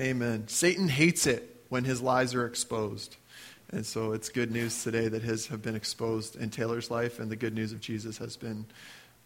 Amen. Satan hates it when his lies are exposed. And so it's good news today that his have been exposed in Taylor's life, and the good news of Jesus has been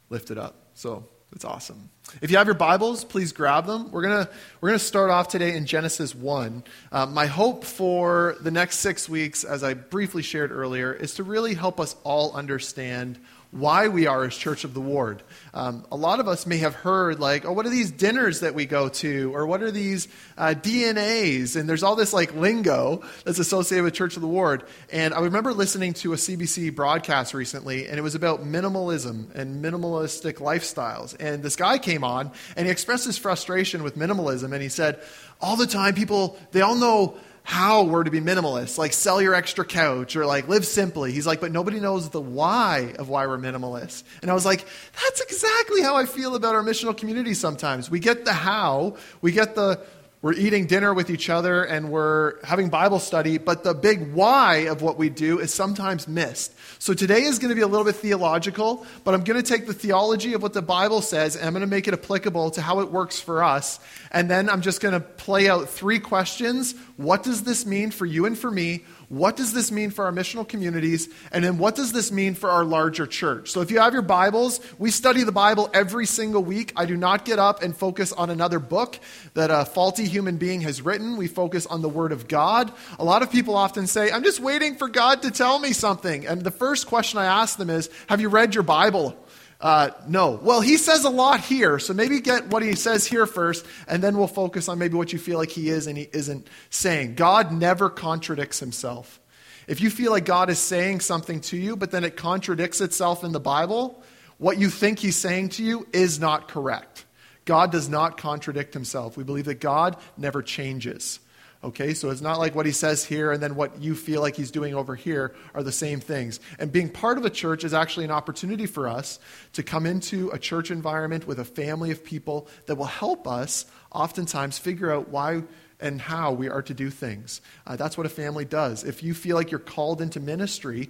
lifted up. So it's awesome. If you have your Bibles, please grab them. We're gonna we're gonna start off today in Genesis one. Um, my hope for the next six weeks, as I briefly shared earlier, is to really help us all understand why we are as Church of the Ward. Um, a lot of us may have heard, like, oh, what are these dinners that we go to? Or what are these uh, DNAs? And there's all this, like, lingo that's associated with Church of the Ward. And I remember listening to a CBC broadcast recently, and it was about minimalism and minimalistic lifestyles. And this guy came on, and he expressed his frustration with minimalism, and he said, all the time, people, they all know how we're to be minimalist, like sell your extra couch or like live simply. He's like, but nobody knows the why of why we're minimalist. And I was like, that's exactly how I feel about our missional community sometimes. We get the how, we get the we're eating dinner with each other and we're having Bible study, but the big why of what we do is sometimes missed. So today is going to be a little bit theological, but I'm going to take the theology of what the Bible says and I'm going to make it applicable to how it works for us. And then I'm just going to play out three questions. What does this mean for you and for me? What does this mean for our missional communities? And then what does this mean for our larger church? So if you have your Bibles, we study the Bible every single week. I do not get up and focus on another book that a faulty human being has written. We focus on the Word of God. A lot of people often say, I'm just waiting for God to tell me something. And the first question I ask them is, Have you read your Bible? Uh, no. Well, he says a lot here, so maybe get what he says here first, and then we'll focus on maybe what you feel like he is and he isn't saying. God never contradicts himself. If you feel like God is saying something to you, but then it contradicts itself in the Bible, what you think he's saying to you is not correct. God does not contradict himself. We believe that God never changes. Okay, so it's not like what he says here and then what you feel like he's doing over here are the same things. And being part of a church is actually an opportunity for us to come into a church environment with a family of people that will help us oftentimes figure out why and how we are to do things. Uh, that's what a family does. If you feel like you're called into ministry,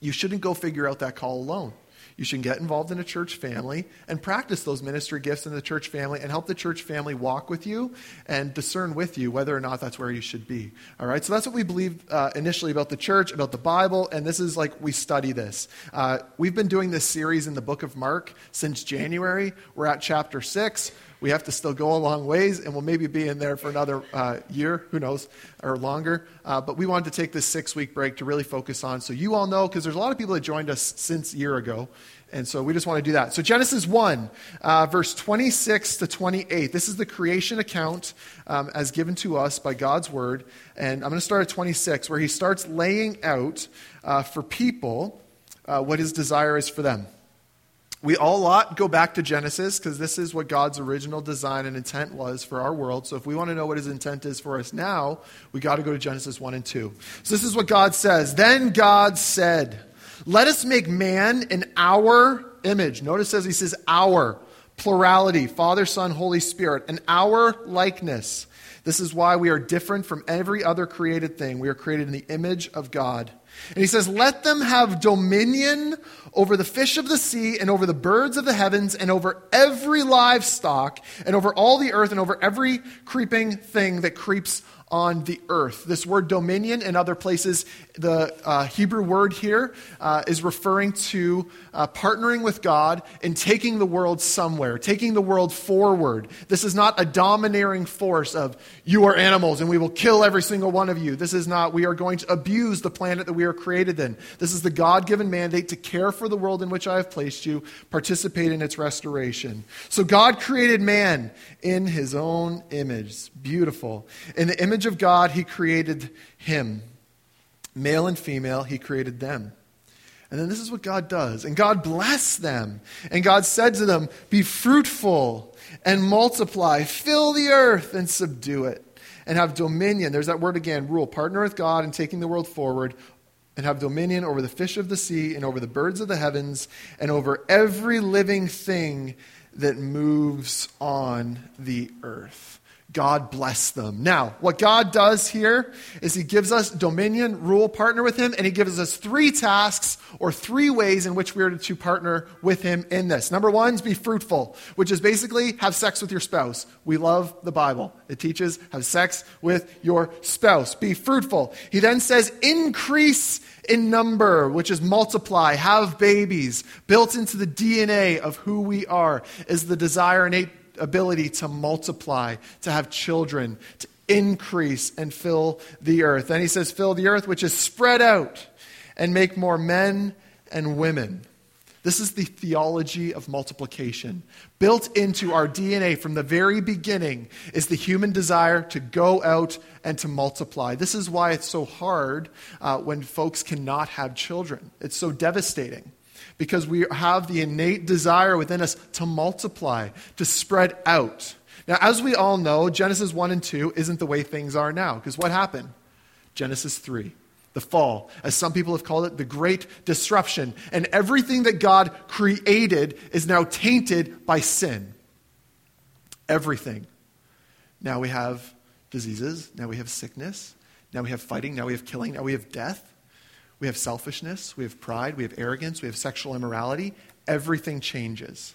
you shouldn't go figure out that call alone. You should get involved in a church family and practice those ministry gifts in the church family and help the church family walk with you and discern with you whether or not that's where you should be. All right, so that's what we believe uh, initially about the church, about the Bible, and this is like we study this. Uh, we've been doing this series in the book of Mark since January. We're at chapter 6 we have to still go a long ways, and we'll maybe be in there for another uh, year, who knows, or longer. Uh, but we wanted to take this six week break to really focus on. So you all know, because there's a lot of people that joined us since year ago. And so we just want to do that. So Genesis 1, uh, verse 26 to 28. This is the creation account um, as given to us by God's word. And I'm going to start at 26, where he starts laying out uh, for people uh, what his desire is for them. We all lot go back to Genesis because this is what God's original design and intent was for our world. So if we want to know what his intent is for us now, we got to go to Genesis 1 and 2. So this is what God says. Then God said, Let us make man in our image. Notice as he says our plurality, Father, Son, Holy Spirit, in our likeness. This is why we are different from every other created thing. We are created in the image of God. And he says, Let them have dominion over the fish of the sea, and over the birds of the heavens, and over every livestock, and over all the earth, and over every creeping thing that creeps on the earth. This word dominion in other places, the uh, Hebrew word here uh, is referring to uh, partnering with God and taking the world somewhere, taking the world forward. This is not a domineering force of you are animals and we will kill every single one of you. This is not, we are going to abuse the planet that we are created in. This is the God given mandate to care for the world in which I have placed you, participate in its restoration. So God created man in his own image. Beautiful. In the image image of God, he created him. Male and female, he created them. And then this is what God does. And God blessed them. And God said to them, Be fruitful and multiply, fill the earth and subdue it, and have dominion. There's that word again rule. Partner with God in taking the world forward, and have dominion over the fish of the sea, and over the birds of the heavens, and over every living thing that moves on the earth. God bless them. Now, what God does here is He gives us dominion, rule, partner with Him, and He gives us three tasks or three ways in which we are to partner with Him in this. Number one is be fruitful, which is basically have sex with your spouse. We love the Bible. It teaches have sex with your spouse. Be fruitful. He then says increase in number, which is multiply, have babies. Built into the DNA of who we are is the desire, innate ability to multiply, to have children, to increase and fill the earth. Then he says, fill the earth, which is spread out, and make more men and women. This is the theology of multiplication. Built into our DNA from the very beginning is the human desire to go out and to multiply. This is why it's so hard uh, when folks cannot have children. It's so devastating because we have the innate desire within us to multiply, to spread out. Now, as we all know, Genesis 1 and 2 isn't the way things are now, because what happened? Genesis 3, the fall, as some people have called it, the great disruption. And everything that God created is now tainted by sin. Everything. Now we have diseases, now we have sickness, now we have fighting, now we have killing, now we have death. We have selfishness, we have pride, we have arrogance, we have sexual immorality. Everything changes.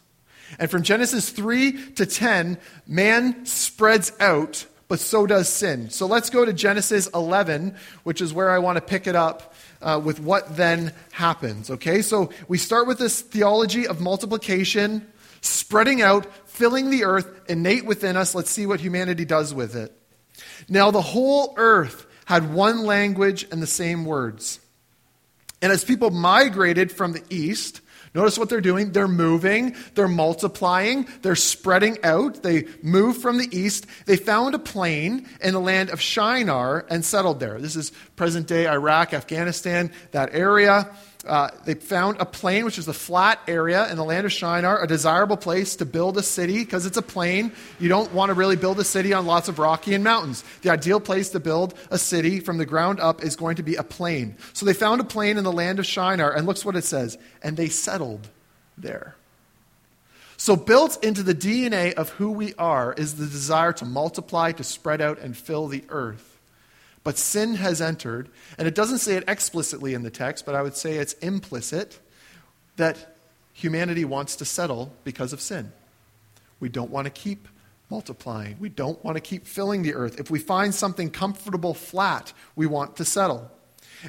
And from Genesis 3 to 10, man spreads out, but so does sin. So let's go to Genesis 11, which is where I want to pick it up uh, with what then happens. Okay, so we start with this theology of multiplication, spreading out, filling the earth, innate within us. Let's see what humanity does with it. Now, the whole earth had one language and the same words. And as people migrated from the east, notice what they're doing. They're moving, they're multiplying, they're spreading out. They move from the east. They found a plain in the land of Shinar and settled there. This is present day Iraq, Afghanistan, that area. Uh, they found a plain, which is a flat area in the land of Shinar, a desirable place to build a city because it's a plain. You don't want to really build a city on lots of rocky and mountains. The ideal place to build a city from the ground up is going to be a plain. So they found a plain in the land of Shinar, and looks what it says. And they settled there. So, built into the DNA of who we are is the desire to multiply, to spread out, and fill the earth. But sin has entered, and it doesn't say it explicitly in the text, but I would say it's implicit that humanity wants to settle because of sin. We don't want to keep multiplying. We don't want to keep filling the earth. If we find something comfortable flat, we want to settle.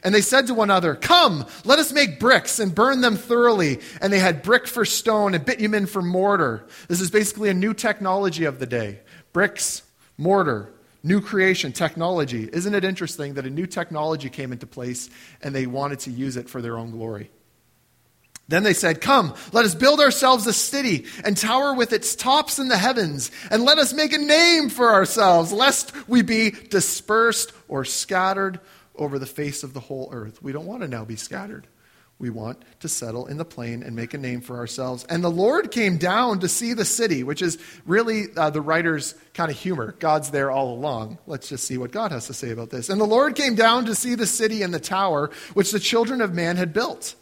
And they said to one another, Come, let us make bricks and burn them thoroughly. And they had brick for stone and bitumen for mortar. This is basically a new technology of the day bricks, mortar new creation, technology. Isn't it interesting that a new technology came into place and they wanted to use it for their own glory? Then they said, Come, let us build ourselves a city and tower with its tops in the heavens, and let us make a name for ourselves, lest we be dispersed or scattered over the face of the whole earth. We don't want to now be scattered we want to settle in the plain and make a name for ourselves. And the Lord came down to see the city, which is really uh, the writer's kind of humor. God's there all along. Let's just see what God has to say about this. And the Lord came down to see the city and the tower, which the children of man had built.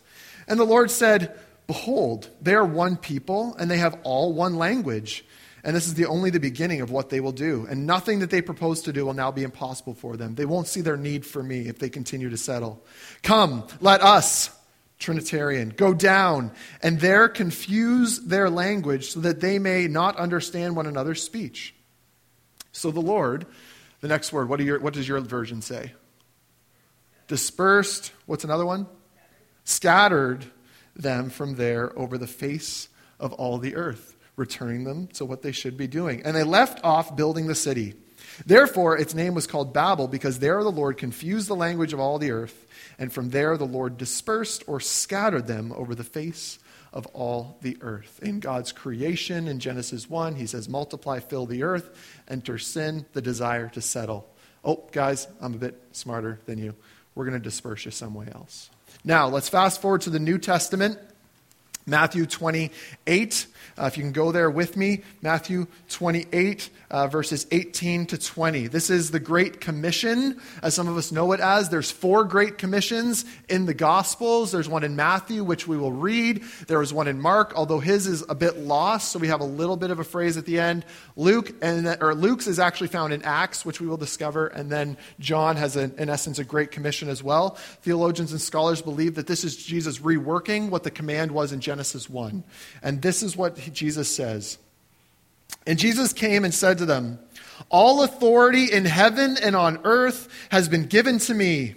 And the Lord said, Behold, they are one people, and they have all one language. And this is the only the beginning of what they will do. And nothing that they propose to do will now be impossible for them. They won't see their need for me if they continue to settle. Come, let us Trinitarian, go down and there confuse their language so that they may not understand one another's speech. So the Lord, the next word, what, your, what does your version say? Dispersed, what's another one? Scattered them from there over the face of all the earth, returning them to what they should be doing. And they left off building the city. Therefore, its name was called Babel, because there the Lord confused the language of all the earth and from there, the Lord dispersed or scattered them over the face of all the earth. In God's creation, in Genesis 1, he says, Multiply, fill the earth, enter sin, the desire to settle. Oh, guys, I'm a bit smarter than you. We're going to disperse you somewhere else. Now, let's fast forward to the New Testament. Matthew 28. Uh, if you can go there with me, Matthew 28, uh, verses 18 to 20. This is the Great Commission, as some of us know it as. There's four Great Commissions in the Gospels. There's one in Matthew, which we will read. There was one in Mark, although his is a bit lost, so we have a little bit of a phrase at the end. Luke, and or Luke's is actually found in Acts, which we will discover, and then John has, in essence, a Great Commission as well. Theologians and scholars believe that this is Jesus reworking what the command was in Genesis 1. And this is what Jesus says. And Jesus came and said to them, All authority in heaven and on earth has been given to me.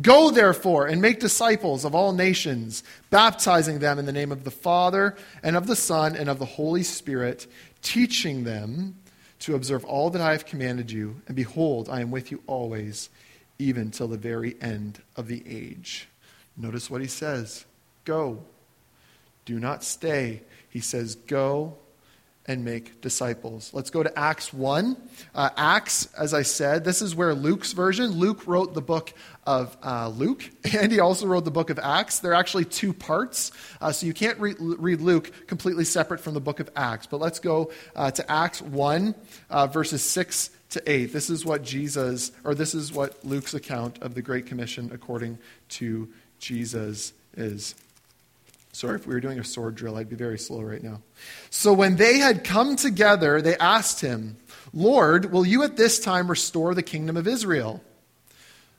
Go therefore and make disciples of all nations, baptizing them in the name of the Father and of the Son and of the Holy Spirit, teaching them to observe all that I have commanded you. And behold, I am with you always, even till the very end of the age. Notice what he says Go. Do not stay. He says, Go and make disciples. Let's go to Acts 1. Uh, Acts, as I said, this is where Luke's version, Luke wrote the book of uh, Luke, and he also wrote the book of Acts. They're actually two parts, uh, so you can't re- read Luke completely separate from the book of Acts. But let's go uh, to Acts 1, uh, verses 6 to 8. This is what Jesus, or this is what Luke's account of the Great Commission according to Jesus is. Sorry, if we were doing a sword drill, I'd be very slow right now. So when they had come together, they asked him, Lord, will you at this time restore the kingdom of Israel?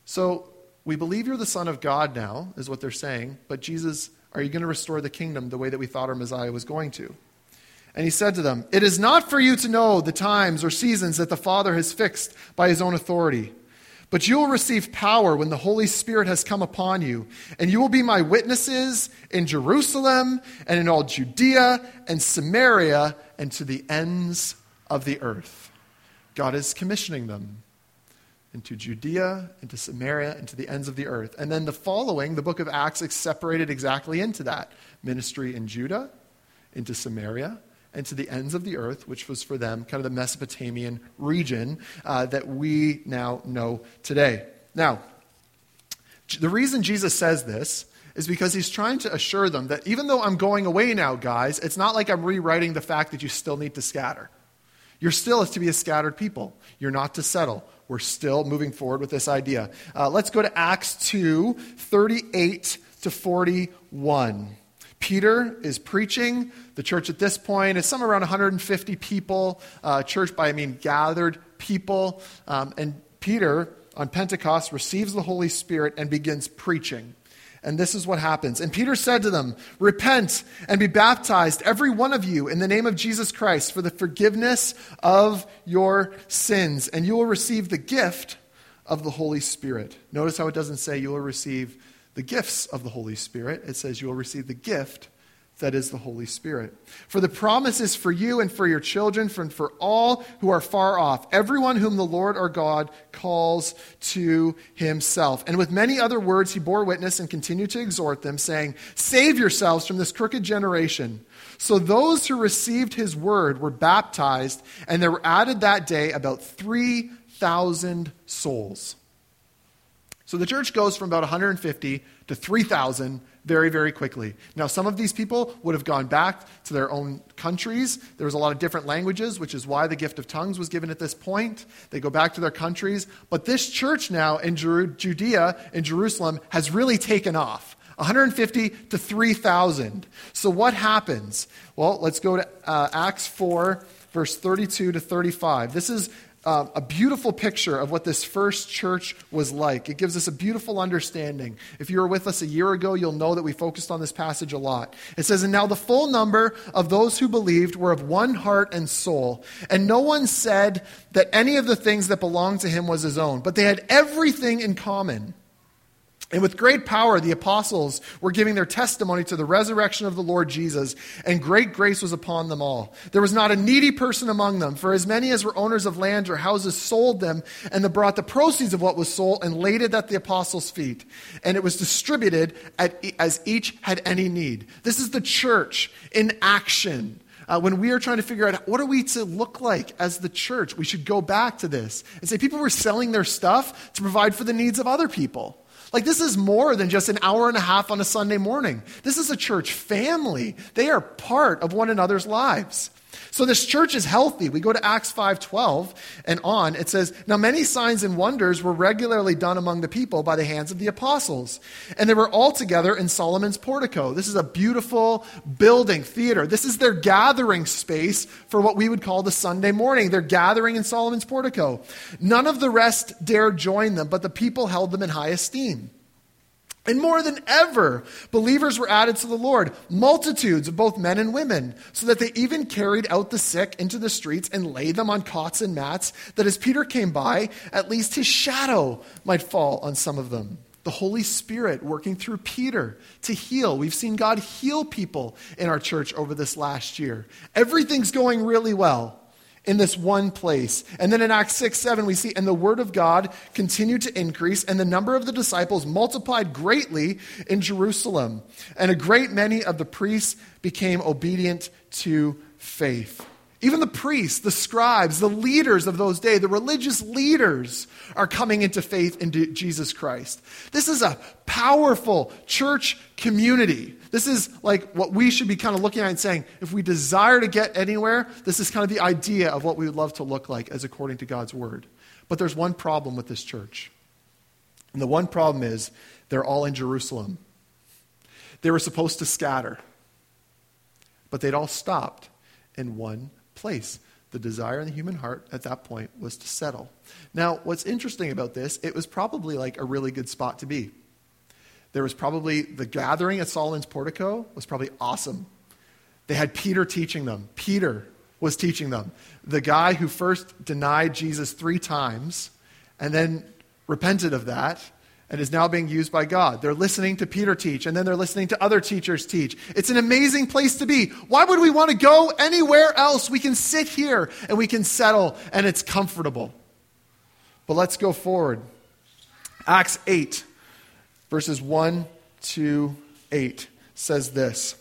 So we believe you're the Son of God now, is what they're saying, but Jesus, are you going to restore the kingdom the way that we thought our Messiah was going to? And he said to them, It is not for you to know the times or seasons that the Father has fixed by his own authority but you will receive power when the Holy Spirit has come upon you, and you will be my witnesses in Jerusalem and in all Judea and Samaria and to the ends of the earth. God is commissioning them into Judea, into Samaria, and to the ends of the earth. And then the following, the book of Acts, is separated exactly into that ministry in Judah, into Samaria, and to the ends of the earth, which was for them kind of the Mesopotamian region uh, that we now know today. Now, the reason Jesus says this is because he's trying to assure them that even though I'm going away now, guys, it's not like I'm rewriting the fact that you still need to scatter. You're still to be a scattered people. You're not to settle. We're still moving forward with this idea. Uh, let's go to Acts 2 38 to 41. Peter is preaching. The church at this point is somewhere around 150 people. Uh, church by, I mean, gathered people. Um, and Peter, on Pentecost, receives the Holy Spirit and begins preaching. And this is what happens. And Peter said to them, Repent and be baptized, every one of you, in the name of Jesus Christ, for the forgiveness of your sins, and you will receive the gift of the Holy Spirit. Notice how it doesn't say you will receive the gifts of the Holy Spirit. It says you will receive the gift that is the Holy Spirit. For the promise is for you and for your children, and for all who are far off, everyone whom the Lord our God calls to himself. And with many other words, he bore witness and continued to exhort them, saying, Save yourselves from this crooked generation. So those who received his word were baptized, and there were added that day about 3,000 souls. So the church goes from about 150 to 3,000 very, very quickly. Now, some of these people would have gone back to their own countries. There was a lot of different languages, which is why the gift of tongues was given at this point. They go back to their countries. But this church now in Judea, in Jerusalem, has really taken off. 150 to 3,000. So what happens? Well, let's go to uh, Acts 4, verse 32 to 35. This is uh, a beautiful picture of what this first church was like. It gives us a beautiful understanding. If you were with us a year ago, you'll know that we focused on this passage a lot. It says, And now the full number of those who believed were of one heart and soul. And no one said that any of the things that belonged to him was his own, but they had everything in common. And with great power, the apostles were giving their testimony to the resurrection of the Lord Jesus, and great grace was upon them all. There was not a needy person among them, for as many as were owners of land or houses sold them, and they brought the proceeds of what was sold and laid it at the apostles' feet. And it was distributed at, as each had any need. This is the church in action. Uh, when we are trying to figure out what are we to look like as the church, we should go back to this and say people were selling their stuff to provide for the needs of other people. Like, this is more than just an hour and a half on a Sunday morning. This is a church family. They are part of one another's lives. So this church is healthy. We go to Acts 5:12 and on. It says, "Now many signs and wonders were regularly done among the people by the hands of the apostles, and they were all together in Solomon's portico." This is a beautiful building, theater. This is their gathering space for what we would call the Sunday morning. They're gathering in Solomon's portico. None of the rest dared join them, but the people held them in high esteem. And more than ever, believers were added to the Lord, multitudes of both men and women, so that they even carried out the sick into the streets and laid them on cots and mats, that as Peter came by, at least his shadow might fall on some of them. The Holy Spirit working through Peter to heal. We've seen God heal people in our church over this last year. Everything's going really well in this one place. And then in Acts 6 7, we see, and the word of God continued to increase, and the number of the disciples multiplied greatly in Jerusalem. And a great many of the priests became obedient to faith. Even the priests, the scribes, the leaders of those days, the religious leaders are coming into faith in Jesus Christ. This is a powerful church community. This is like what we should be kind of looking at and saying, if we desire to get anywhere, this is kind of the idea of what we would love to look like as according to God's word. But there's one problem with this church. And the one problem is they're all in Jerusalem. They were supposed to scatter, but they'd all stopped in one place. The desire in the human heart at that point was to settle. Now, what's interesting about this, it was probably like a really good spot to be. There was probably the gathering at Solomon's portico was probably awesome. They had Peter teaching them. Peter was teaching them. The guy who first denied Jesus three times and then repented of that and is now being used by God. They're listening to Peter teach, and then they're listening to other teachers teach. It's an amazing place to be. Why would we want to go anywhere else? We can sit here and we can settle, and it's comfortable. But let's go forward. Acts 8, verses 1 to 8 says this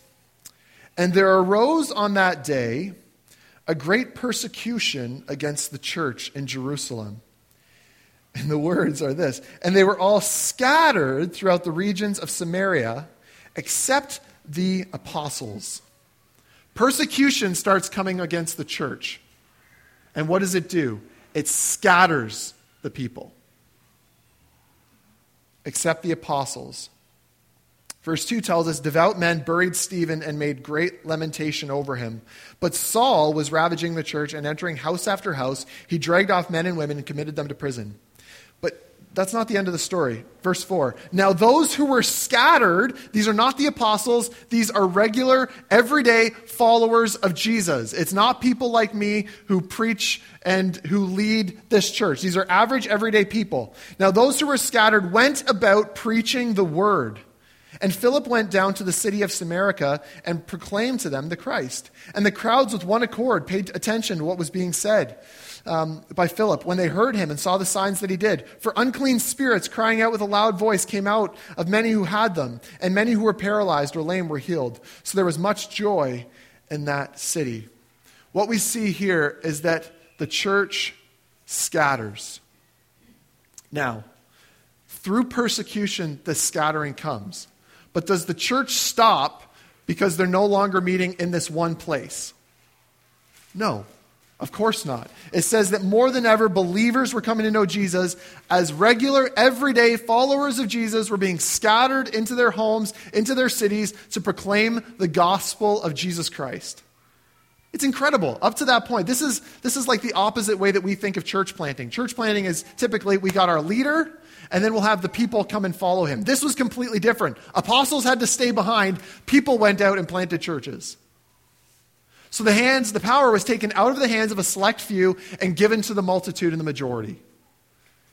And there arose on that day a great persecution against the church in Jerusalem and the words are this And they were all scattered throughout the regions of Samaria, except the apostles. Persecution starts coming against the church. And what does it do? It scatters the people, except the apostles. Verse 2 tells us devout men buried Stephen and made great lamentation over him. But Saul was ravaging the church and entering house after house. He dragged off men and women and committed them to prison. That's not the end of the story. Verse 4. Now, those who were scattered, these are not the apostles, these are regular, everyday followers of Jesus. It's not people like me who preach and who lead this church. These are average, everyday people. Now, those who were scattered went about preaching the word. And Philip went down to the city of Samaria and proclaimed to them the Christ. And the crowds with one accord paid attention to what was being said um, by Philip when they heard him and saw the signs that he did. For unclean spirits, crying out with a loud voice, came out of many who had them, and many who were paralyzed or lame were healed. So there was much joy in that city. What we see here is that the church scatters. Now, through persecution, the scattering comes. But does the church stop because they're no longer meeting in this one place? No. Of course not. It says that more than ever, believers were coming to know Jesus as regular, everyday followers of Jesus were being scattered into their homes, into their cities to proclaim the gospel of Jesus Christ. It's incredible. Up to that point, this is, this is like the opposite way that we think of church planting. Church planting is typically we got our leader, and then we'll have the people come and follow him. This was completely different. Apostles had to stay behind, people went out and planted churches. So the hands, the power was taken out of the hands of a select few and given to the multitude and the majority.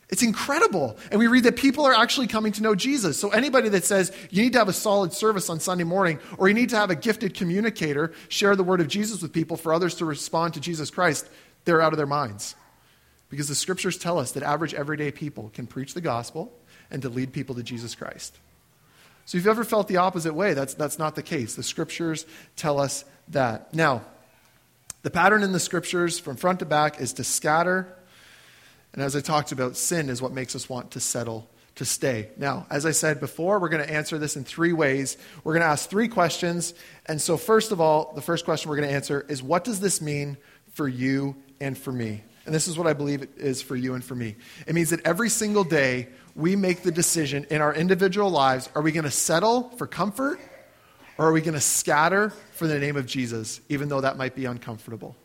It's incredible. And we read that people are actually coming to know Jesus. So anybody that says you need to have a solid service on Sunday morning or you need to have a gifted communicator share the word of Jesus with people for others to respond to Jesus Christ, they're out of their minds. Because the scriptures tell us that average everyday people can preach the gospel and to lead people to Jesus Christ. So if you've ever felt the opposite way, that's, that's not the case. The scriptures tell us that. Now, the pattern in the scriptures from front to back is to scatter. And as I talked about, sin is what makes us want to settle to stay. Now, as I said before, we're going to answer this in three ways. We're going to ask three questions. And so, first of all, the first question we're going to answer is what does this mean for you and for me? And this is what I believe it is for you and for me. It means that every single day we make the decision in our individual lives are we going to settle for comfort or are we going to scatter for the name of Jesus, even though that might be uncomfortable?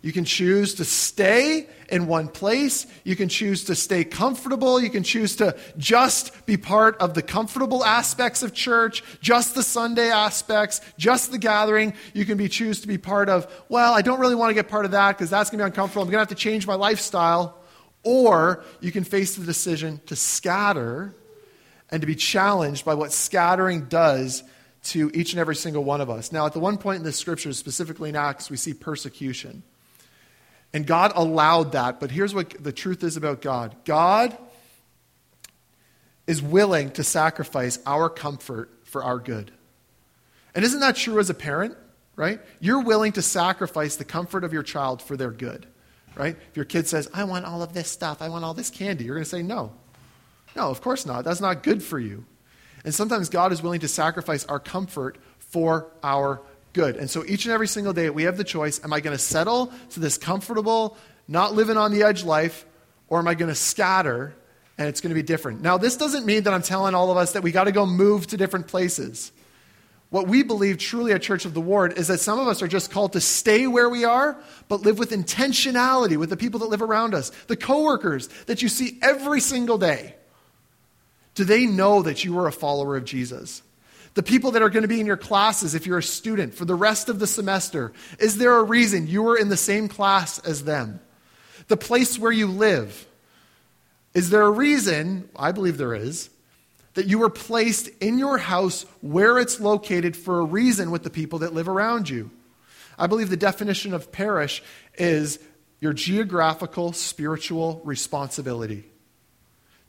You can choose to stay in one place. You can choose to stay comfortable. You can choose to just be part of the comfortable aspects of church, just the Sunday aspects, just the gathering. You can be choose to be part of, well, I don't really want to get part of that because that's going to be uncomfortable. I'm going to have to change my lifestyle. Or you can face the decision to scatter and to be challenged by what scattering does to each and every single one of us. Now, at the one point in the scriptures, specifically in Acts, we see persecution. And God allowed that, but here's what the truth is about God God is willing to sacrifice our comfort for our good. And isn't that true as a parent, right? You're willing to sacrifice the comfort of your child for their good, right? If your kid says, I want all of this stuff, I want all this candy, you're going to say, no. No, of course not. That's not good for you. And sometimes God is willing to sacrifice our comfort for our good. And so each and every single day, we have the choice am I going to settle to this comfortable, not living on the edge life, or am I going to scatter and it's going to be different? Now, this doesn't mean that I'm telling all of us that we got to go move to different places. What we believe truly at Church of the Ward is that some of us are just called to stay where we are, but live with intentionality with the people that live around us, the coworkers that you see every single day. Do they know that you are a follower of Jesus? The people that are going to be in your classes if you're a student for the rest of the semester. Is there a reason you were in the same class as them? The place where you live. Is there a reason, I believe there is, that you were placed in your house where it's located for a reason with the people that live around you? I believe the definition of parish is your geographical spiritual responsibility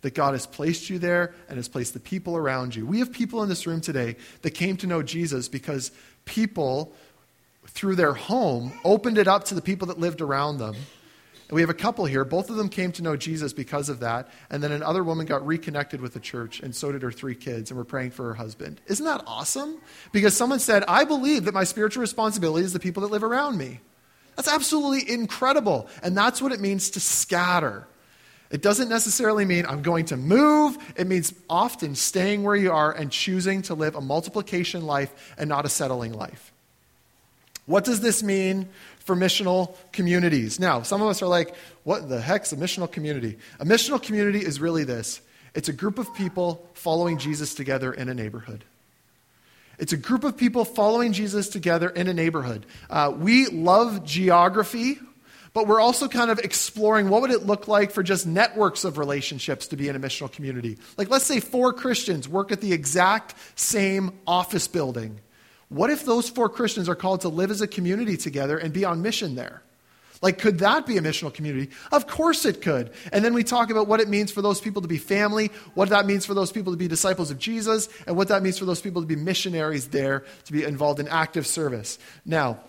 that God has placed you there and has placed the people around you. We have people in this room today that came to know Jesus because people, through their home, opened it up to the people that lived around them. And we have a couple here. Both of them came to know Jesus because of that. And then another woman got reconnected with the church, and so did her three kids, and we're praying for her husband. Isn't that awesome? Because someone said, I believe that my spiritual responsibility is the people that live around me. That's absolutely incredible. And that's what it means to scatter. It doesn't necessarily mean I'm going to move. It means often staying where you are and choosing to live a multiplication life and not a settling life. What does this mean for missional communities? Now, some of us are like, what the heck's a missional community? A missional community is really this it's a group of people following Jesus together in a neighborhood. It's a group of people following Jesus together in a neighborhood. Uh, we love geography but we're also kind of exploring what would it look like for just networks of relationships to be in a missional community. Like let's say four Christians work at the exact same office building. What if those four Christians are called to live as a community together and be on mission there? Like, could that be a missional community? Of course it could. And then we talk about what it means for those people to be family, what that means for those people to be disciples of Jesus, and what that means for those people to be missionaries there, to be involved in active service. Now,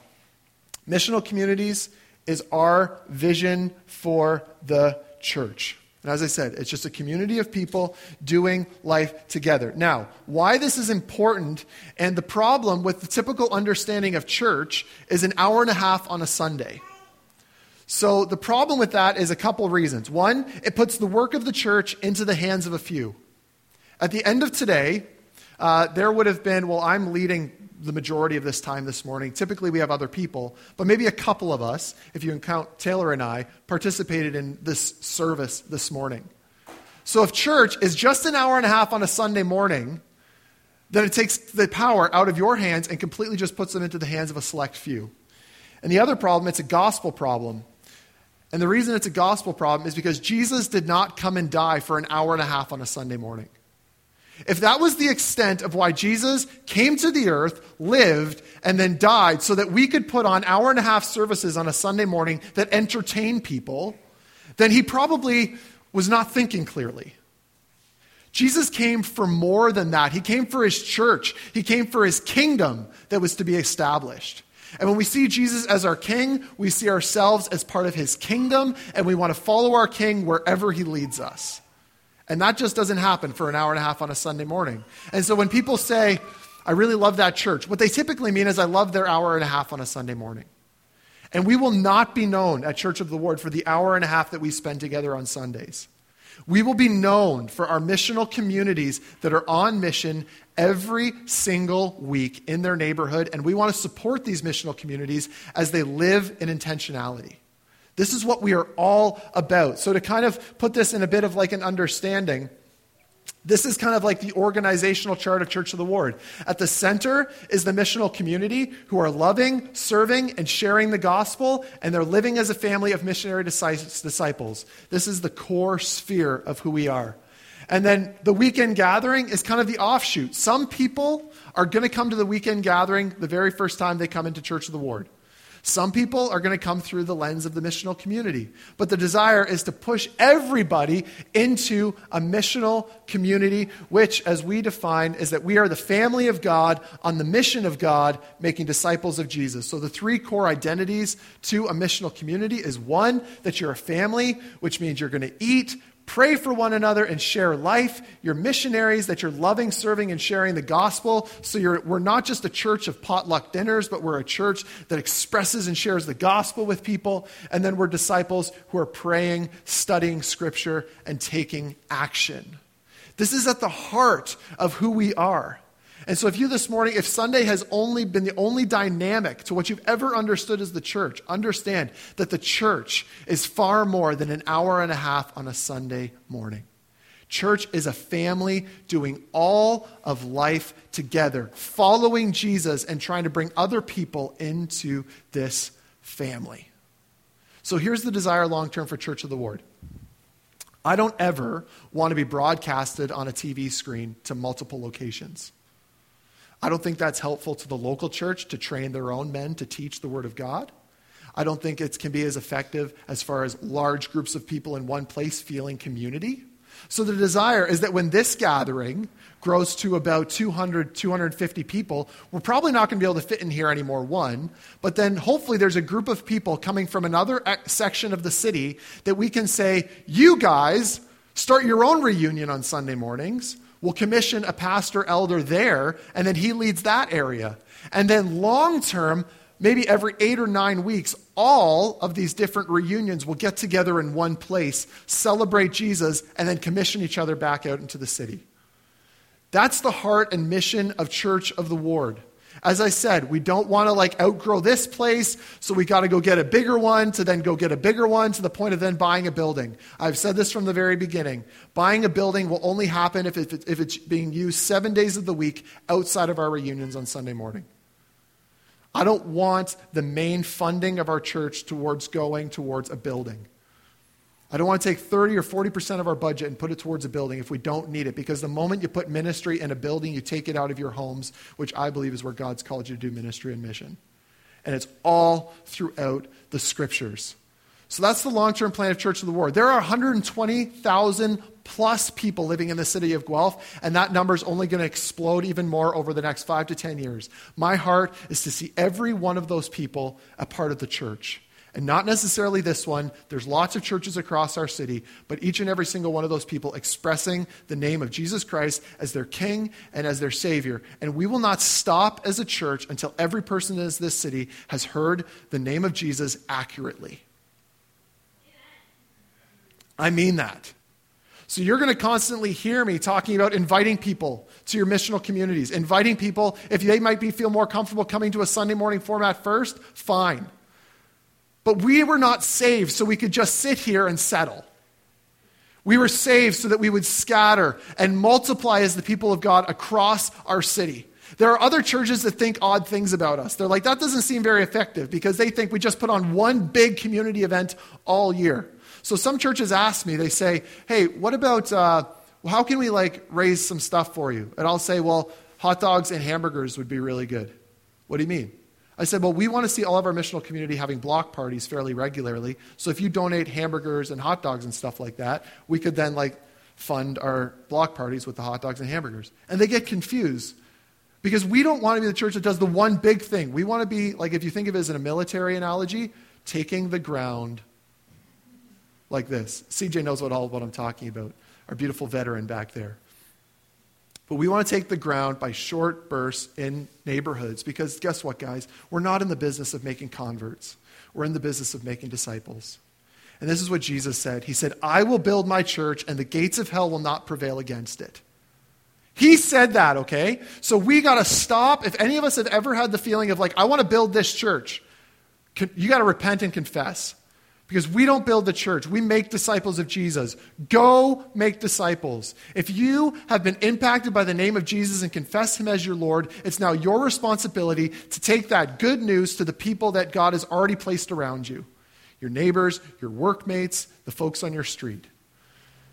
missional communities is our vision for the church. And as I said, it's just a community of people doing life together. Now, why this is important, and the problem with the typical understanding of church is an hour and a half on a Sunday. So, the problem with that is a couple reasons. One, it puts the work of the church into the hands of a few. At the end of today, uh, there would have been, well, I'm leading the majority of this time this morning. Typically, we have other people, but maybe a couple of us, if you count Taylor and I, participated in this service this morning. So, if church is just an hour and a half on a Sunday morning, then it takes the power out of your hands and completely just puts them into the hands of a select few. And the other problem, it's a gospel problem. And the reason it's a gospel problem is because Jesus did not come and die for an hour and a half on a Sunday morning. If that was the extent of why Jesus came to the earth, lived, and then died so that we could put on hour and a half services on a Sunday morning that entertain people, then he probably was not thinking clearly. Jesus came for more than that. He came for his church, he came for his kingdom that was to be established. And when we see Jesus as our king, we see ourselves as part of his kingdom, and we want to follow our king wherever he leads us. And that just doesn't happen for an hour and a half on a Sunday morning. And so when people say, I really love that church, what they typically mean is, I love their hour and a half on a Sunday morning. And we will not be known at Church of the Ward for the hour and a half that we spend together on Sundays. We will be known for our missional communities that are on mission every single week in their neighborhood, and we want to support these missional communities as they live in intentionality. This is what we are all about. So, to kind of put this in a bit of like an understanding, this is kind of like the organizational chart of Church of the Ward. At the center is the missional community who are loving, serving, and sharing the gospel, and they're living as a family of missionary disciples. This is the core sphere of who we are. And then the weekend gathering is kind of the offshoot. Some people are going to come to the weekend gathering the very first time they come into Church of the Ward. Some people are going to come through the lens of the missional community, but the desire is to push everybody into a missional community, which, as we define, is that we are the family of God on the mission of God, making disciples of Jesus. So, the three core identities to a missional community is one, that you're a family, which means you're going to eat, Pray for one another and share life. You're missionaries, that you're loving, serving, and sharing the gospel. So we're not just a church of potluck dinners, but we're a church that expresses and shares the gospel with people. And then we're disciples who are praying, studying scripture, and taking action. This is at the heart of who we are. And so, if you this morning, if Sunday has only been the only dynamic to what you've ever understood as the church, understand that the church is far more than an hour and a half on a Sunday morning. Church is a family doing all of life together, following Jesus and trying to bring other people into this family. So, here's the desire long term for Church of the Ward. I don't ever want to be broadcasted on a TV screen to multiple locations. I don't think that's helpful to the local church to train their own men to teach the Word of God. I don't think it can be as effective as far as large groups of people in one place feeling community. So the desire is that when this gathering grows to about 200, 250 people, we're probably not going to be able to fit in here anymore, one. But then hopefully there's a group of people coming from another section of the city that we can say, you guys start your own reunion on Sunday mornings We'll commission a pastor elder there, and then he leads that area. And then long term, maybe every eight or nine weeks, all of these different reunions will get together in one place, celebrate Jesus, and then commission each other back out into the city. That's the heart and mission of Church of the Ward. As I said, we don't want to like outgrow this place, so we got to go get a bigger one to then go get a bigger one to the point of then buying a building. I've said this from the very beginning. Buying a building will only happen if, it, if it's being used seven days of the week outside of our reunions on Sunday morning. I don't want the main funding of our church towards going towards a building. I don't want to take 30 or 40% of our budget and put it towards a building if we don't need it, because the moment you put ministry in a building, you take it out of your homes, which I believe is where God's called you to do ministry and mission. And it's all throughout the scriptures. So that's the long term plan of Church of the Ward. There are 120,000 plus people living in the city of Guelph, and that number is only going to explode even more over the next five to 10 years. My heart is to see every one of those people a part of the church. And not necessarily this one. There's lots of churches across our city, but each and every single one of those people expressing the name of Jesus Christ as their King and as their Savior. And we will not stop as a church until every person in this city has heard the name of Jesus accurately. I mean that. So you're going to constantly hear me talking about inviting people to your missional communities, inviting people, if they might be, feel more comfortable coming to a Sunday morning format first, fine. But we were not saved so we could just sit here and settle. We were saved so that we would scatter and multiply as the people of God across our city. There are other churches that think odd things about us. They're like, that doesn't seem very effective because they think we just put on one big community event all year. So some churches ask me, they say, hey, what about, uh, how can we like raise some stuff for you? And I'll say, well, hot dogs and hamburgers would be really good. What do you mean? I said, well, we want to see all of our missional community having block parties fairly regularly. So if you donate hamburgers and hot dogs and stuff like that, we could then like fund our block parties with the hot dogs and hamburgers. And they get confused because we don't want to be the church that does the one big thing. We want to be, like, if you think of it as in a military analogy, taking the ground like this. CJ knows what all what I'm talking about. our beautiful veteran back there. But we want to take the ground by short bursts in neighborhoods because guess what, guys? We're not in the business of making converts, we're in the business of making disciples. And this is what Jesus said He said, I will build my church, and the gates of hell will not prevail against it. He said that, okay? So we got to stop. If any of us have ever had the feeling of, like, I want to build this church, you got to repent and confess. Because we don't build the church, we make disciples of Jesus. Go make disciples. If you have been impacted by the name of Jesus and confess him as your Lord, it's now your responsibility to take that good news to the people that God has already placed around you your neighbors, your workmates, the folks on your street.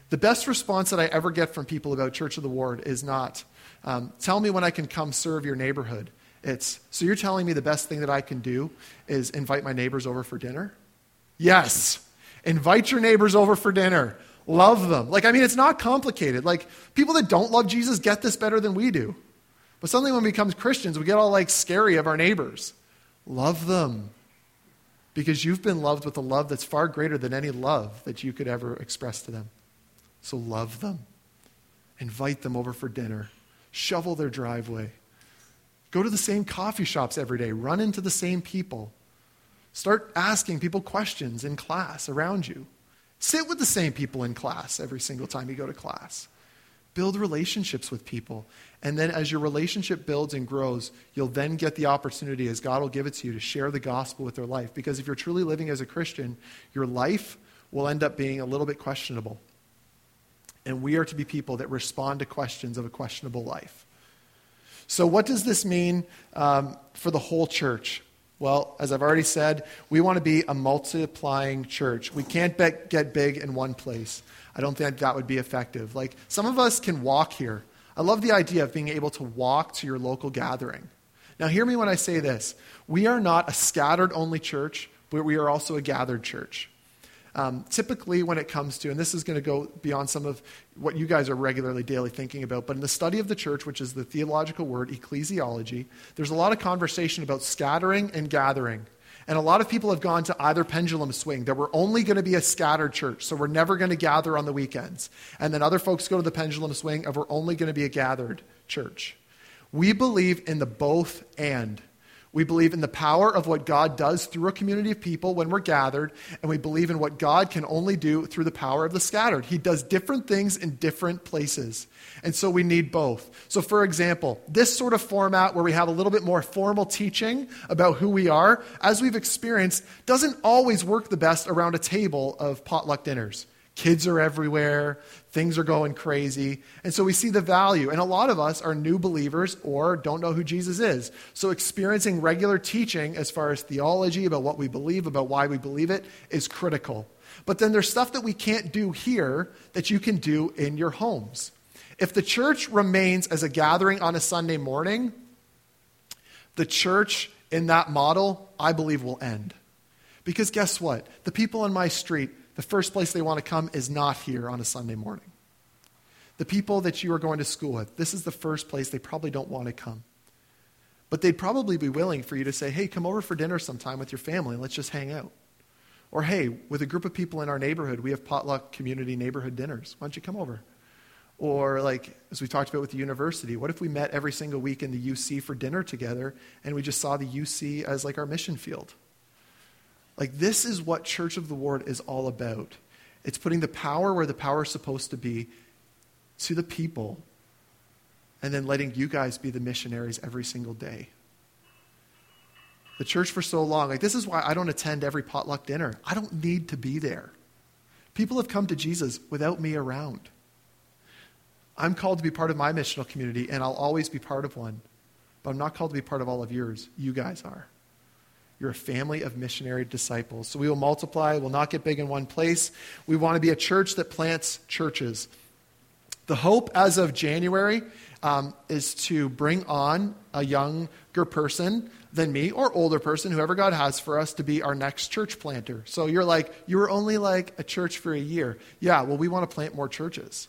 The best response that I ever get from people about Church of the Ward is not, um, tell me when I can come serve your neighborhood. It's, so you're telling me the best thing that I can do is invite my neighbors over for dinner? Yes. Invite your neighbors over for dinner. Love them. Like, I mean, it's not complicated. Like, people that don't love Jesus get this better than we do. But suddenly, when we become Christians, we get all like scary of our neighbors. Love them. Because you've been loved with a love that's far greater than any love that you could ever express to them. So love them. Invite them over for dinner. Shovel their driveway. Go to the same coffee shops every day. Run into the same people. Start asking people questions in class around you. Sit with the same people in class every single time you go to class. Build relationships with people. And then as your relationship builds and grows, you'll then get the opportunity, as God will give it to you, to share the gospel with their life. Because if you're truly living as a Christian, your life will end up being a little bit questionable. And we are to be people that respond to questions of a questionable life. So, what does this mean um, for the whole church? Well, as I've already said, we want to be a multiplying church. We can't get big in one place. I don't think that would be effective. Like, some of us can walk here. I love the idea of being able to walk to your local gathering. Now, hear me when I say this. We are not a scattered only church, but we are also a gathered church. Um, typically, when it comes to, and this is going to go beyond some of what you guys are regularly daily thinking about, but in the study of the church, which is the theological word ecclesiology, there's a lot of conversation about scattering and gathering. And a lot of people have gone to either pendulum swing that we're only going to be a scattered church, so we're never going to gather on the weekends. And then other folks go to the pendulum swing of we're only going to be a gathered church. We believe in the both and. We believe in the power of what God does through a community of people when we're gathered, and we believe in what God can only do through the power of the scattered. He does different things in different places. And so we need both. So, for example, this sort of format where we have a little bit more formal teaching about who we are, as we've experienced, doesn't always work the best around a table of potluck dinners. Kids are everywhere. Things are going crazy. And so we see the value. And a lot of us are new believers or don't know who Jesus is. So experiencing regular teaching as far as theology about what we believe, about why we believe it, is critical. But then there's stuff that we can't do here that you can do in your homes. If the church remains as a gathering on a Sunday morning, the church in that model, I believe, will end. Because guess what? The people on my street, the first place they want to come is not here on a Sunday morning. The people that you are going to school with, this is the first place they probably don't want to come. But they'd probably be willing for you to say, hey, come over for dinner sometime with your family and let's just hang out. Or, hey, with a group of people in our neighborhood, we have potluck community neighborhood dinners. Why don't you come over? Or, like, as we talked about with the university, what if we met every single week in the UC for dinner together and we just saw the UC as like our mission field? Like, this is what Church of the Ward is all about. It's putting the power where the power is supposed to be to the people, and then letting you guys be the missionaries every single day. The church for so long, like, this is why I don't attend every potluck dinner. I don't need to be there. People have come to Jesus without me around. I'm called to be part of my missional community, and I'll always be part of one. But I'm not called to be part of all of yours. You guys are. You're a family of missionary disciples. So we will multiply, we'll not get big in one place. We want to be a church that plants churches. The hope as of January um, is to bring on a younger person than me or older person, whoever God has for us, to be our next church planter. So you're like, you were only like a church for a year. Yeah, well, we want to plant more churches.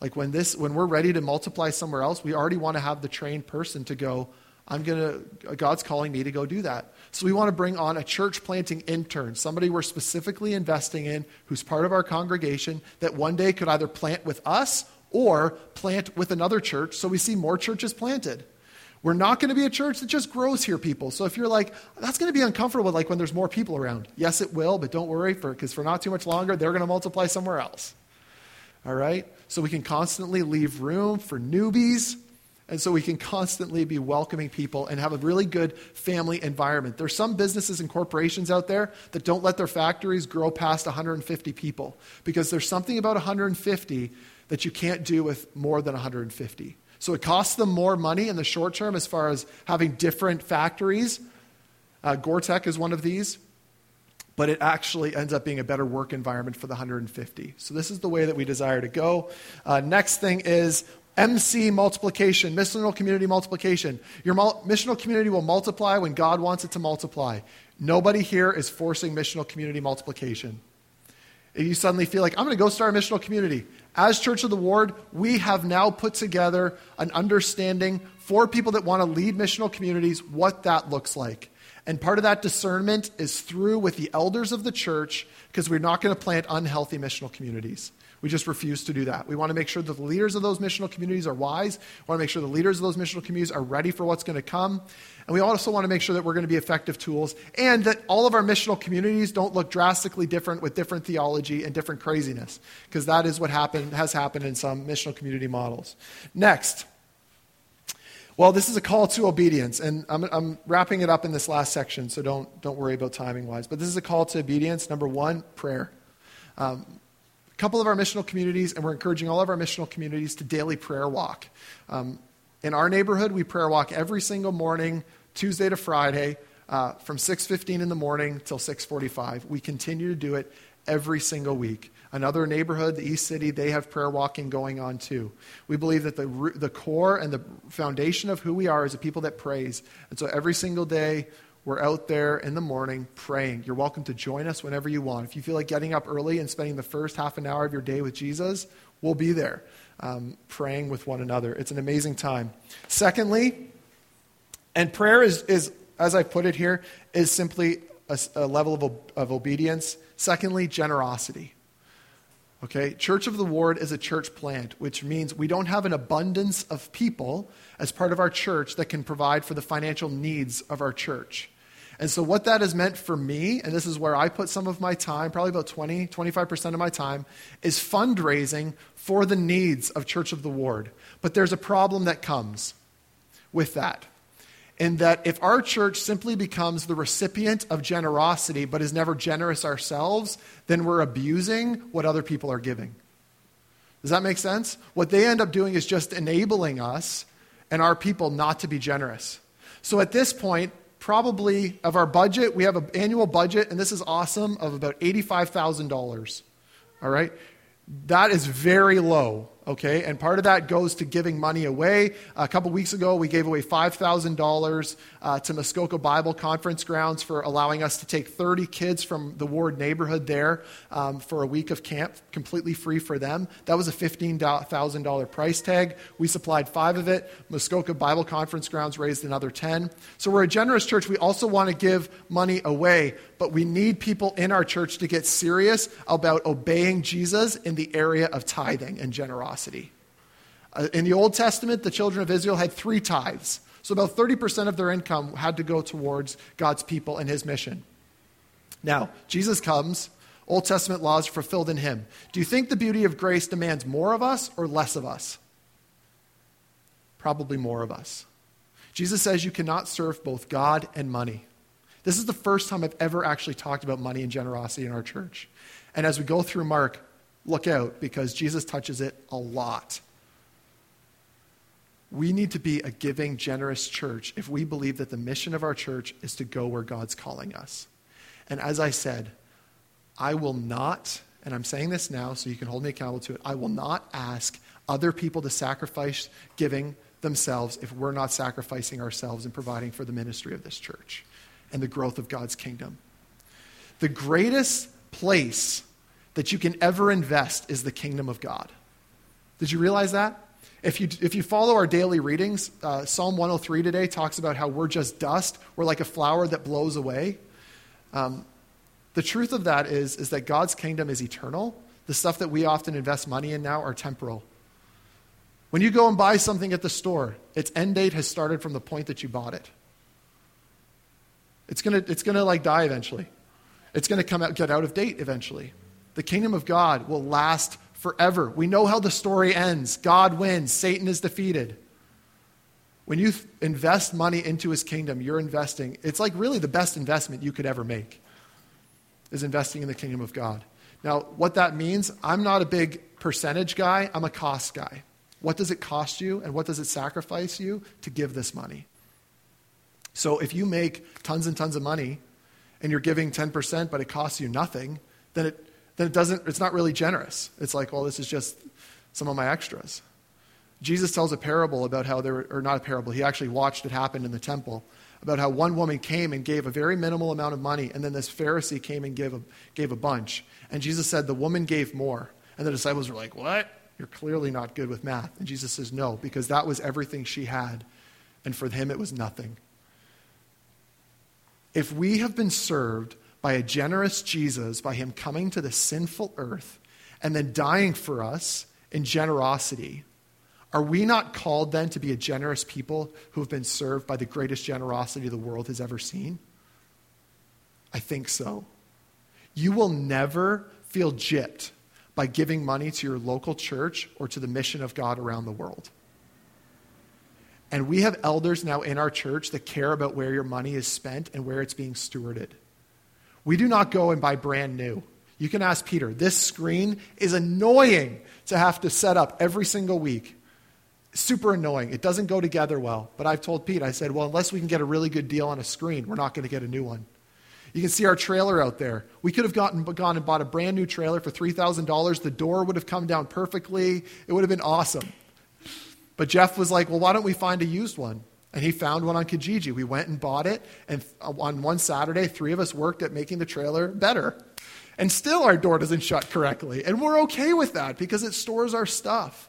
Like when this, when we're ready to multiply somewhere else, we already want to have the trained person to go, I'm going to, God's calling me to go do that. So we want to bring on a church planting intern, somebody we're specifically investing in who's part of our congregation that one day could either plant with us or plant with another church so we see more churches planted. We're not going to be a church that just grows here, people. So if you're like, that's going to be uncomfortable, like when there's more people around. Yes, it will, but don't worry, for because for not too much longer, they're going to multiply somewhere else. All right? So we can constantly leave room for newbies and so we can constantly be welcoming people and have a really good family environment. There's some businesses and corporations out there that don't let their factories grow past 150 people because there's something about 150 that you can't do with more than 150. So it costs them more money in the short term as far as having different factories. Uh, Gore-Tex is one of these but it actually ends up being a better work environment for the 150. So, this is the way that we desire to go. Uh, next thing is MC multiplication, missional community multiplication. Your mul- missional community will multiply when God wants it to multiply. Nobody here is forcing missional community multiplication. If you suddenly feel like, I'm going to go start a missional community, as Church of the Ward, we have now put together an understanding for people that want to lead missional communities what that looks like. And part of that discernment is through with the elders of the church because we're not going to plant unhealthy missional communities. We just refuse to do that. We want to make sure that the leaders of those missional communities are wise. We want to make sure the leaders of those missional communities are ready for what's going to come. And we also want to make sure that we're going to be effective tools and that all of our missional communities don't look drastically different with different theology and different craziness, because that is what happened, has happened in some missional community models. Next. Well, this is a call to obedience, and I'm, I'm wrapping it up in this last section, so don't, don't worry about timing wise. But this is a call to obedience. Number one, prayer. Um, couple of our missional communities, and we're encouraging all of our missional communities to daily prayer walk. Um, in our neighborhood, we prayer walk every single morning, Tuesday to Friday, uh, from 6.15 in the morning till 6.45. We continue to do it every single week. Another neighborhood, the East City, they have prayer walking going on too. We believe that the, the core and the foundation of who we are is a people that praise. And so every single day, we're out there in the morning praying. You're welcome to join us whenever you want. If you feel like getting up early and spending the first half an hour of your day with Jesus, we'll be there um, praying with one another. It's an amazing time. Secondly, and prayer is, is as I put it here, is simply a, a level of, of obedience. Secondly, generosity. Okay, Church of the Ward is a church plant, which means we don't have an abundance of people as part of our church that can provide for the financial needs of our church. And so, what that has meant for me, and this is where I put some of my time, probably about 20, 25% of my time, is fundraising for the needs of Church of the Ward. But there's a problem that comes with that. In that, if our church simply becomes the recipient of generosity but is never generous ourselves, then we're abusing what other people are giving. Does that make sense? What they end up doing is just enabling us and our people not to be generous. So at this point, probably of our budget, we have an annual budget, and this is awesome, of about $85,000. All right? That is very low okay? And part of that goes to giving money away. A couple weeks ago, we gave away $5,000 uh, to Muskoka Bible Conference grounds for allowing us to take 30 kids from the Ward neighborhood there um, for a week of camp, completely free for them. That was a $15,000 price tag. We supplied five of it. Muskoka Bible Conference grounds raised another 10. So we're a generous church. We also want to give money away, but we need people in our church to get serious about obeying Jesus in the area of tithing and generosity. Uh, in the Old Testament, the children of Israel had three tithes. So about 30% of their income had to go towards God's people and his mission. Now, Jesus comes, Old Testament laws are fulfilled in him. Do you think the beauty of grace demands more of us or less of us? Probably more of us. Jesus says you cannot serve both God and money. This is the first time I've ever actually talked about money and generosity in our church. And as we go through Mark, look out because Jesus touches it a lot. We need to be a giving, generous church if we believe that the mission of our church is to go where God's calling us. And as I said, I will not, and I'm saying this now so you can hold me accountable to it, I will not ask other people to sacrifice giving themselves if we're not sacrificing ourselves and providing for the ministry of this church and the growth of God's kingdom. The greatest place that you can ever invest is the kingdom of God. Did you realize that? If you, if you follow our daily readings, uh, Psalm 103 today talks about how we're just dust. We're like a flower that blows away. Um, the truth of that is, is that God's kingdom is eternal. The stuff that we often invest money in now are temporal. When you go and buy something at the store, its end date has started from the point that you bought it. It's going to it's gonna like die eventually. It's going to come out, get out of date eventually. The kingdom of God will last forever. We know how the story ends. God wins, Satan is defeated. When you invest money into his kingdom, you're investing. It's like really the best investment you could ever make is investing in the kingdom of God. Now, what that means, I'm not a big percentage guy, I'm a cost guy. What does it cost you and what does it sacrifice you to give this money? So if you make tons and tons of money and you're giving 10%, but it costs you nothing, then it, then it doesn't, it's not really generous. It's like, well, this is just some of my extras. Jesus tells a parable about how there, or not a parable, he actually watched it happen in the temple, about how one woman came and gave a very minimal amount of money, and then this Pharisee came and gave a, gave a bunch. And Jesus said, the woman gave more. And the disciples were like, what? You're clearly not good with math. And Jesus says, no, because that was everything she had. And for him, it was nothing. If we have been served by a generous Jesus, by him coming to the sinful earth and then dying for us in generosity, are we not called then to be a generous people who have been served by the greatest generosity the world has ever seen? I think so. You will never feel gypped by giving money to your local church or to the mission of God around the world. And we have elders now in our church that care about where your money is spent and where it's being stewarded. We do not go and buy brand new. You can ask Peter. This screen is annoying to have to set up every single week. Super annoying. It doesn't go together well. But I've told Pete, I said, well, unless we can get a really good deal on a screen, we're not going to get a new one. You can see our trailer out there. We could have gotten, gone and bought a brand new trailer for $3,000. The door would have come down perfectly. It would have been awesome. But Jeff was like, well, why don't we find a used one? And he found one on Kijiji. We went and bought it, and uh, on one Saturday, three of us worked at making the trailer better. And still, our door doesn't shut correctly. And we're okay with that because it stores our stuff.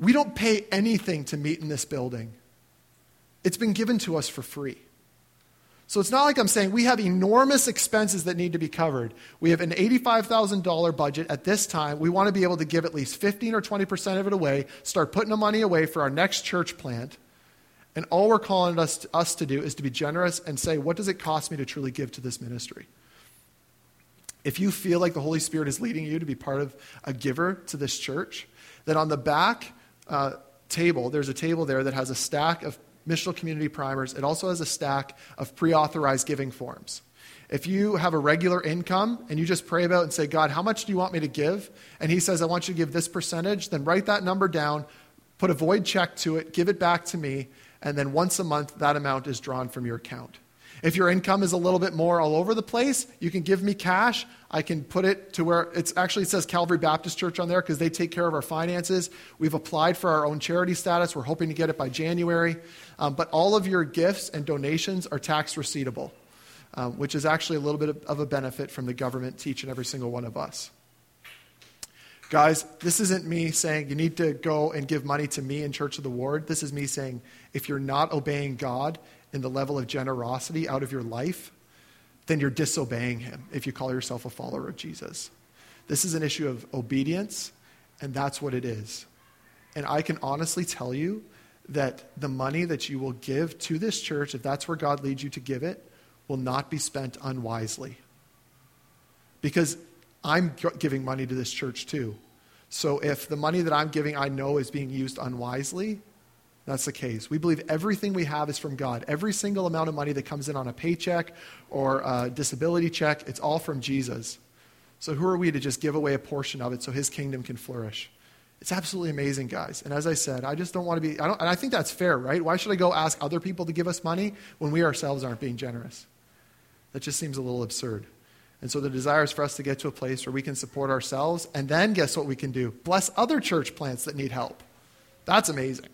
We don't pay anything to meet in this building, it's been given to us for free. So it's not like I'm saying we have enormous expenses that need to be covered. We have an $85,000 budget at this time. We want to be able to give at least 15 or 20% of it away, start putting the money away for our next church plant. And all we're calling us, us to do is to be generous and say, what does it cost me to truly give to this ministry? If you feel like the Holy Spirit is leading you to be part of a giver to this church, then on the back uh, table, there's a table there that has a stack of missional community primers. It also has a stack of pre authorized giving forms. If you have a regular income and you just pray about and say, God, how much do you want me to give? And He says, I want you to give this percentage, then write that number down, put a void check to it, give it back to me, and then once a month that amount is drawn from your account. If your income is a little bit more all over the place, you can give me cash. I can put it to where it's actually it says Calvary Baptist Church on there because they take care of our finances. We've applied for our own charity status. We're hoping to get it by January. Um, but all of your gifts and donations are tax receivable, um, which is actually a little bit of, a benefit from the government to each and every single one of us. Guys, this isn't me saying you need to go and give money to me in Church of the Ward. This is me saying if you're not obeying God in the level of generosity out of your life, then you're disobeying him if you call yourself a follower of Jesus. This is an issue of obedience, and that's what it is. And I can honestly tell you that the money that you will give to this church, if that's where God leads you to give it, will not be spent unwisely. Because I'm giving money to this church too. So if the money that I'm giving I know is being used unwisely, that's the case. We believe everything we have is from God. Every single amount of money that comes in on a paycheck or a disability check, it's all from Jesus. So who are we to just give away a portion of it so his kingdom can flourish? It's absolutely amazing, guys. And as I said, I just don't want to be, I don't, and I think that's fair, right? Why should I go ask other people to give us money when we ourselves aren't being generous? That just seems a little absurd. And so the desire is for us to get to a place where we can support ourselves, and then guess what we can do? Bless other church plants that need help. That's amazing.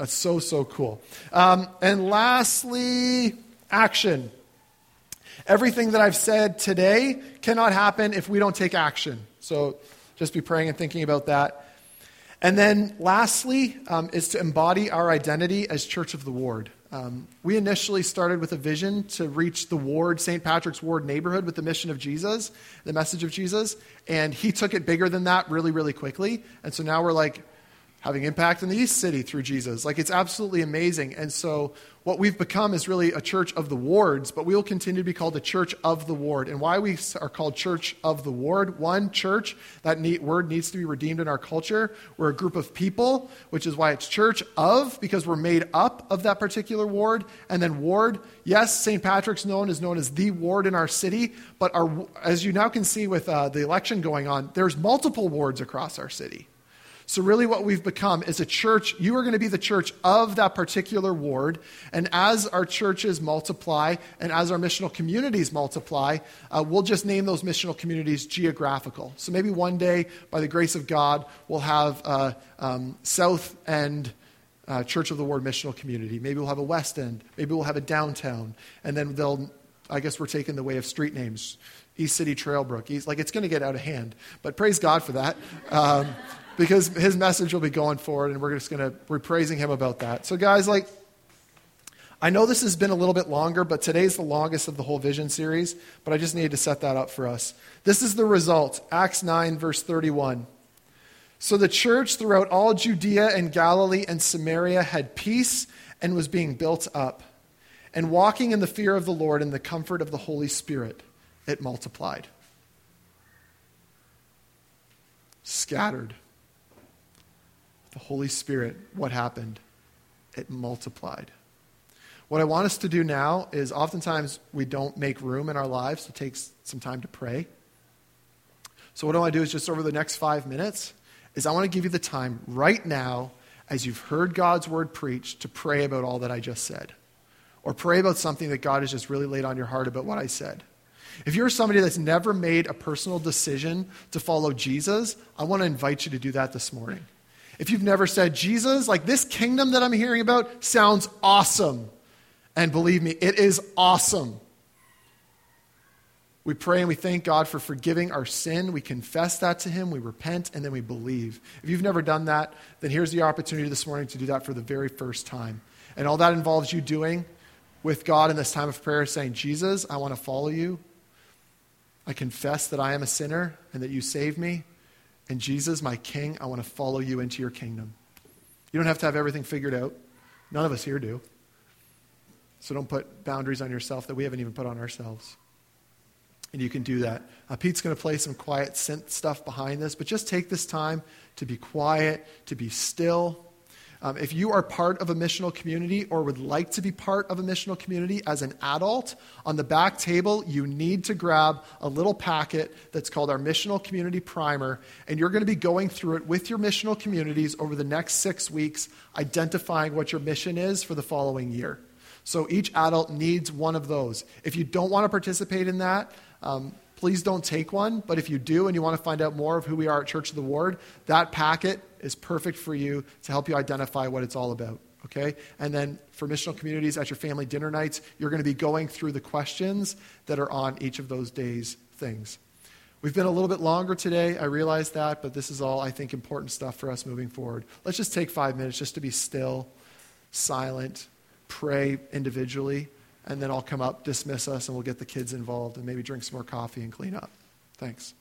That's so, so cool. Um, and lastly, action. Everything that I've said today cannot happen if we don't take action. So just be praying and thinking about that. And then lastly, um, is to embody our identity as Church of the Ward. Um, we initially started with a vision to reach the ward, St. Patrick's Ward neighborhood, with the mission of Jesus, the message of Jesus. And he took it bigger than that really, really quickly. And so now we're like, having impact in the East City through Jesus. Like it's absolutely amazing. And so what we've become is really a church of the wards, but we will continue to be called a church of the ward. And why we are called church of the ward, one, church, that neat word needs to be redeemed in our culture. We're a group of people, which is why it's church of, because we're made up of that particular ward. And then ward, yes, St. Patrick's known is known as the ward in our city, but our, as you now can see with uh, the election going on, there's multiple wards across our city. So, really, what we've become is a church. You are going to be the church of that particular ward. And as our churches multiply and as our missional communities multiply, uh, we'll just name those missional communities geographical. So, maybe one day, by the grace of God, we'll have uh, um, South End. Uh, Church of the Ward missional community. Maybe we'll have a West End. Maybe we'll have a downtown. And then they'll, I guess we're taking the way of street names. East City Trailbrook. East, like it's going to get out of hand. But praise God for that. Um, because his message will be going forward, and we're just going to, we're praising him about that. So, guys, like, I know this has been a little bit longer, but today's the longest of the whole vision series, but I just needed to set that up for us. This is the result Acts 9, verse 31. So the church throughout all Judea and Galilee and Samaria had peace and was being built up. And walking in the fear of the Lord and the comfort of the Holy Spirit, it multiplied. Scattered the Holy Spirit, what happened? It multiplied. What I want us to do now is oftentimes we don't make room in our lives to take some time to pray. So what I want to do is just over the next five minutes is I want to give you the time right now as you've heard God's word preached to pray about all that I just said. Or pray about something that God has just really laid on your heart about what I said. If you're somebody that's never made a personal decision to follow Jesus, I want to invite you to do that this morning. If you've never said, Jesus, like this kingdom that I'm hearing about sounds awesome. And believe me, it is awesome. We pray and we thank God for forgiving our sin. We confess that to Him, we repent, and then we believe. If you've never done that, then here's the opportunity this morning to do that for the very first time. And all that involves you doing with God in this time of prayer, saying, Jesus, I want to follow you. I confess that I am a sinner and that you saved me. And Jesus, my King, I want to follow you into your kingdom. You don't have to have everything figured out. None of us here do. So don't put boundaries on yourself that we haven't even put on ourselves. And you can do that. Uh, Pete's going to play some quiet synth stuff behind this, but just take this time to be quiet, to be still, um, if you are part of a missional community or would like to be part of a missional community as an adult, on the back table, you need to grab a little packet that's called our Missional Community Primer, and you're going to be going through it with your missional communities over the next six weeks, identifying what your mission is for the following year. So each adult needs one of those. If you don't want to participate in that, um, please don't take one. But if you do and you want to find out more of who we are at Church of the Ward, that packet is perfect for you to help you identify what it's all about. Okay? And then for missional communities at your family dinner nights, you're going to be going through the questions that are on each of those days' things. We've been a little bit longer today. I realize that, but this is all, I think, important stuff for us moving forward. Let's just take five minutes just to be still, silent, pray individually and then I'll come up, dismiss us, and we'll get the kids involved and maybe drink some more coffee and clean up. Thanks.